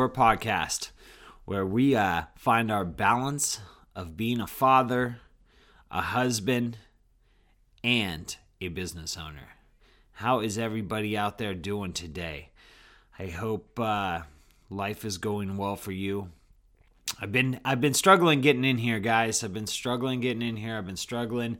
Dadpreneur podcast, where we uh, find our balance of being a father, a husband, and a business owner. How is everybody out there doing today? I hope uh, life is going well for you. I've been I've been struggling getting in here, guys. I've been struggling getting in here. I've been struggling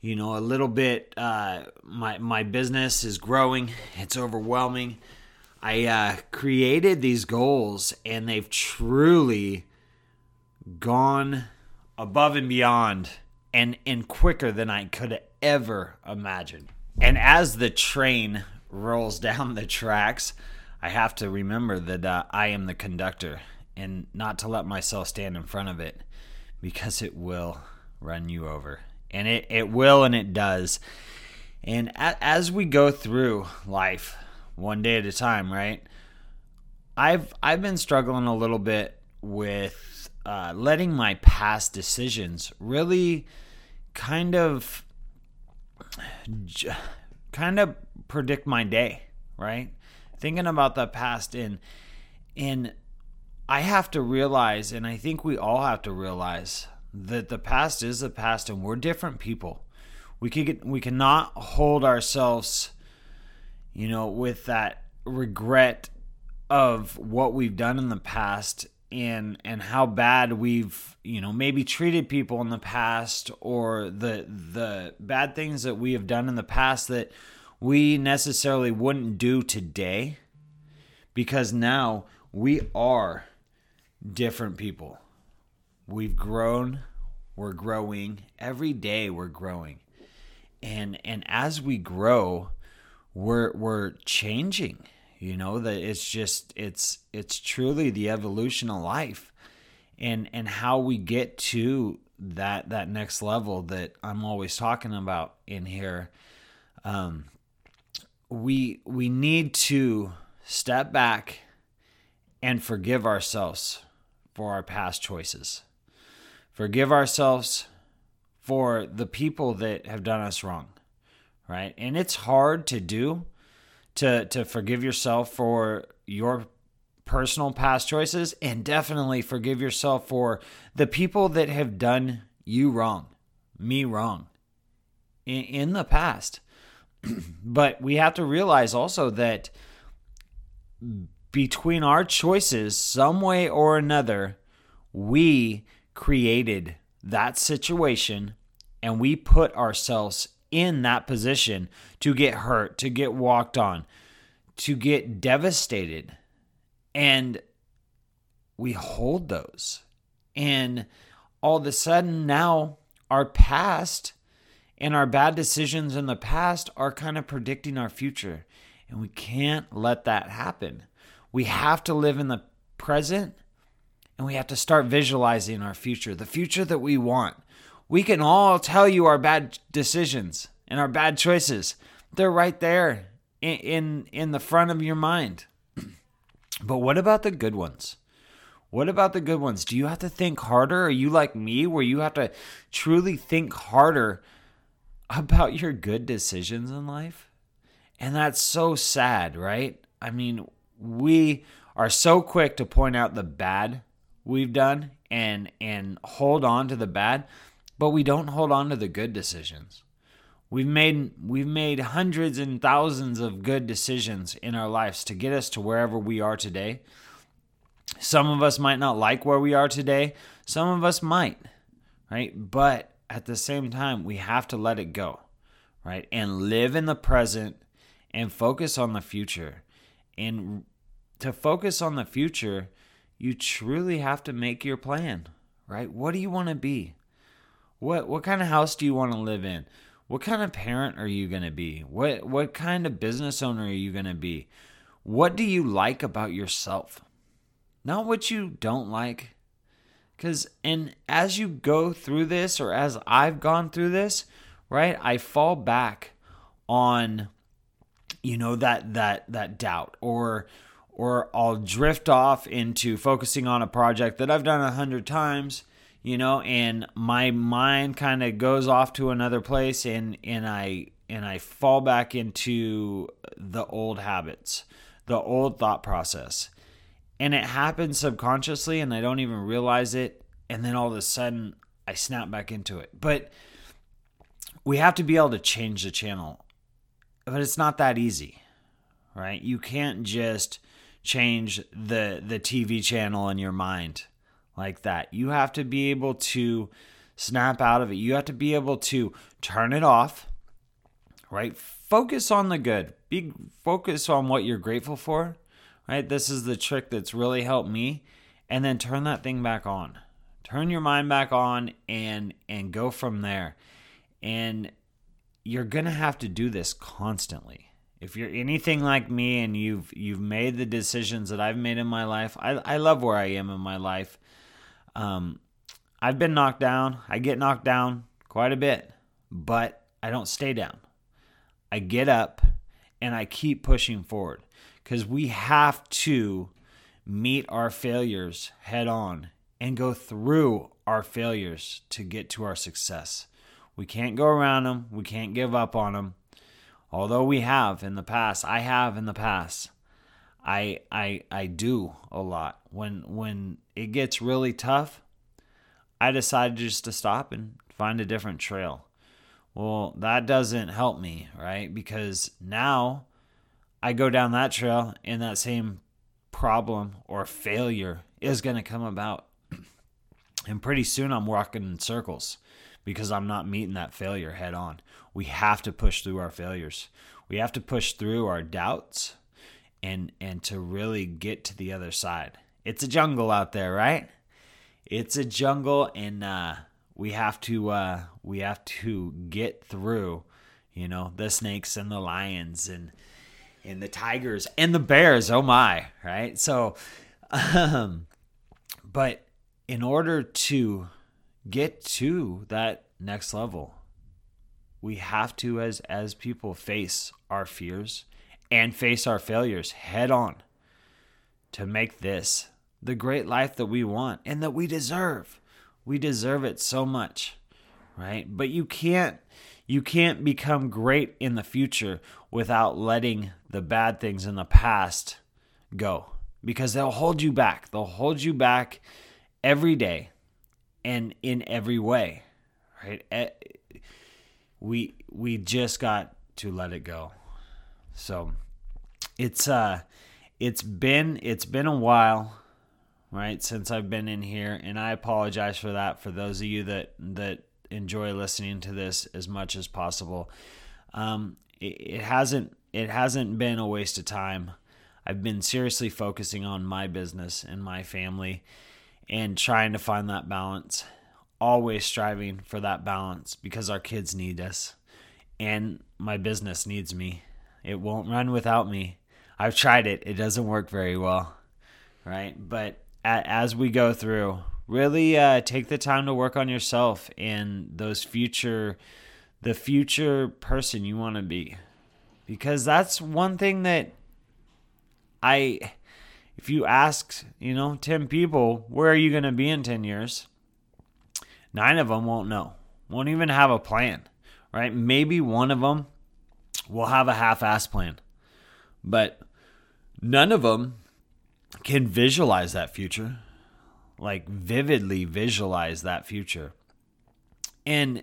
you know a little bit uh, my my business is growing it's overwhelming i uh, created these goals and they've truly gone above and beyond and and quicker than i could ever imagine and as the train rolls down the tracks i have to remember that uh, i am the conductor and not to let myself stand in front of it because it will run you over and it, it will and it does. And as we go through life, one day at a time, right? I've I've been struggling a little bit with uh, letting my past decisions really kind of kind of predict my day, right? Thinking about the past and and I have to realize, and I think we all have to realize that the past is the past and we're different people. We can get, we cannot hold ourselves you know with that regret of what we've done in the past and and how bad we've you know maybe treated people in the past or the the bad things that we have done in the past that we necessarily wouldn't do today because now we are different people we've grown, we're growing. Every day we're growing. And and as we grow, we're we're changing. You know, that it's just it's it's truly the evolution of life. And and how we get to that that next level that I'm always talking about in here. Um we we need to step back and forgive ourselves for our past choices forgive ourselves for the people that have done us wrong right? And it's hard to do to to forgive yourself for your personal past choices and definitely forgive yourself for the people that have done you wrong me wrong in, in the past. But we have to realize also that between our choices some way or another we created that situation and we put ourselves in that position to get hurt, to get walked on, to get devastated. And we hold those. And all of a sudden, now our past and our bad decisions in the past are kind of predicting our future. And we can't let that happen. We have to live in the present and we have to start visualizing our future, the future that we want. We can all tell you our bad decisions and our bad choices. They're right there in in, in the front of your mind. but what about the good ones? What about the good ones? Do you have to think harder? Are you like me where you have to truly think harder about your good decisions in life? And that's so sad, right? I mean, we are so quick to point out the bad we've done and and hold on to the bad, but we don't hold on to the good decisions. We've made we've made hundreds and thousands of good decisions in our lives to get us to wherever we are today. Some of us might not like where we are today, some of us might, right? But at the same time, we have to let it go, right? And live in the present and focus on the future. And to focus on the future, you truly have to make your plan, right? What do you want to be? What what kind of house do you want to live in? What kind of parent are you going to be? What what kind of business owner are you going to be? What do you like about yourself? Not what you don't like. Cuz and as you go through this or as I've gone through this, right? I fall back on you know that that that doubt or or I'll drift off into focusing on a project that I've done a hundred times, you know, and my mind kind of goes off to another place and and I and I fall back into the old habits, the old thought process. And it happens subconsciously and I don't even realize it and then all of a sudden I snap back into it. But we have to be able to change the channel. But it's not that easy. Right? You can't just change the the TV channel in your mind like that. You have to be able to snap out of it. You have to be able to turn it off, right? Focus on the good. Be focus on what you're grateful for, right? This is the trick that's really helped me and then turn that thing back on. Turn your mind back on and and go from there. And you're going to have to do this constantly. If you're anything like me and you've you've made the decisions that I've made in my life, I I love where I am in my life. Um, I've been knocked down. I get knocked down quite a bit, but I don't stay down. I get up and I keep pushing forward because we have to meet our failures head on and go through our failures to get to our success. We can't go around them, we can't give up on them. Although we have in the past, I have in the past. I I I do a lot. When when it gets really tough, I decided just to stop and find a different trail. Well, that doesn't help me, right? Because now I go down that trail and that same problem or failure is going to come about. And pretty soon I'm walking in circles because I'm not meeting that failure head on. We have to push through our failures. We have to push through our doubts and and to really get to the other side. It's a jungle out there, right? it's a jungle and uh, we have to uh, we have to get through you know the snakes and the lions and and the tigers and the bears oh my right so um but in order to get to that next level we have to as as people face our fears and face our failures head on to make this the great life that we want and that we deserve. We deserve it so much, right? But you can't you can't become great in the future without letting the bad things in the past go because they'll hold you back. They'll hold you back every day and in every way, right? Eh, we we just got to let it go. So it's uh it's been it's been a while right since I've been in here and I apologize for that for those of you that that enjoy listening to this as much as possible. Um, it, it hasn't it hasn't been a waste of time. I've been seriously focusing on my business and my family and trying to find that balance always striving for that balance because our kids need us and my business needs me it won't run without me I've tried it it doesn't work very well right but as we go through. Really uh, take the time to work on yourself and those future, the future person you want to be, because that's one thing that I, if you ask, you know, ten people, where are you going to be in ten years? Nine of them won't know, won't even have a plan, right? Maybe one of them will have a half-ass plan, but none of them can visualize that future, like vividly visualize that future. And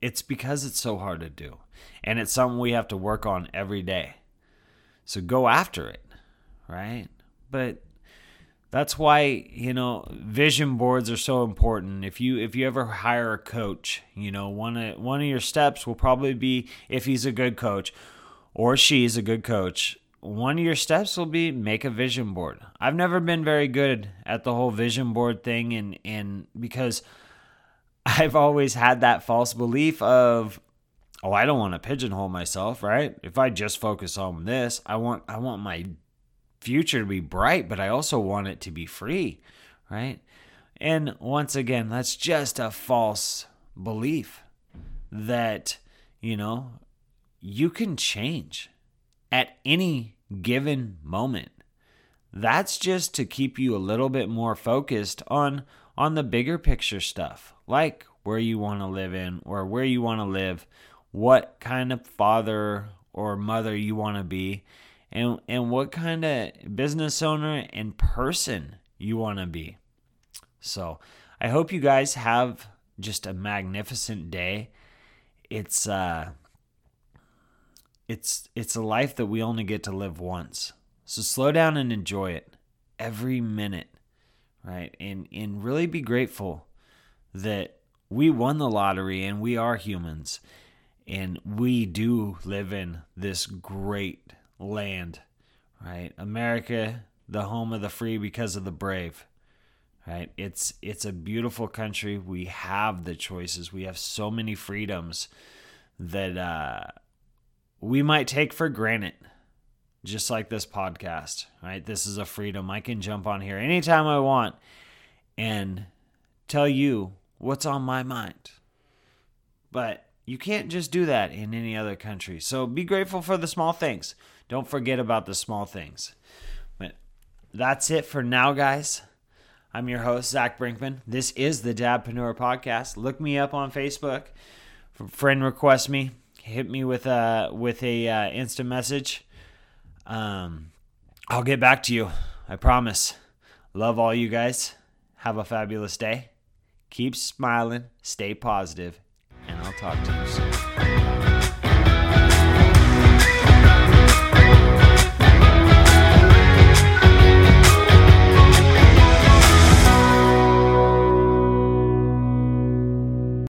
it's because it's so hard to do. And it's something we have to work on every day. So go after it, right? But that's why, you know, vision boards are so important. If you if you ever hire a coach, you know, one of one of your steps will probably be if he's a good coach or she's a good coach, one of your steps will be make a vision board. I've never been very good at the whole vision board thing and and because I've always had that false belief of oh, I don't want to pigeonhole myself, right? If I just focus on this, I want I want my future to be bright, but I also want it to be free, right? And once again, that's just a false belief that, you know, you can change at any given moment. That's just to keep you a little bit more focused on on the bigger picture stuff, like where you want to live in or where you want to live, what kind of father or mother you want to be and and what kind of business owner and person you want to be. So, I hope you guys have just a magnificent day. It's uh it's it's a life that we only get to live once. So slow down and enjoy it every minute, right? And and really be grateful that we won the lottery and we are humans and we do live in this great land, right? America, the home of the free because of the brave. Right? It's it's a beautiful country. We have the choices. We have so many freedoms that uh, we might take for granted. Just like this podcast, right? This is a freedom. I can jump on here anytime I want and tell you what's on my mind. But you can't just do that in any other country. So be grateful for the small things. Don't forget about the small things. But that's it for now, guys. I'm your host, Zach Brinkman. This is the Dadpreneur Podcast. Look me up on Facebook. Friend request me. Hit me with a with a uh, instant message. Um, I'll get back to you. I promise. Love all you guys. Have a fabulous day. Keep smiling. Stay positive, talk to you soon.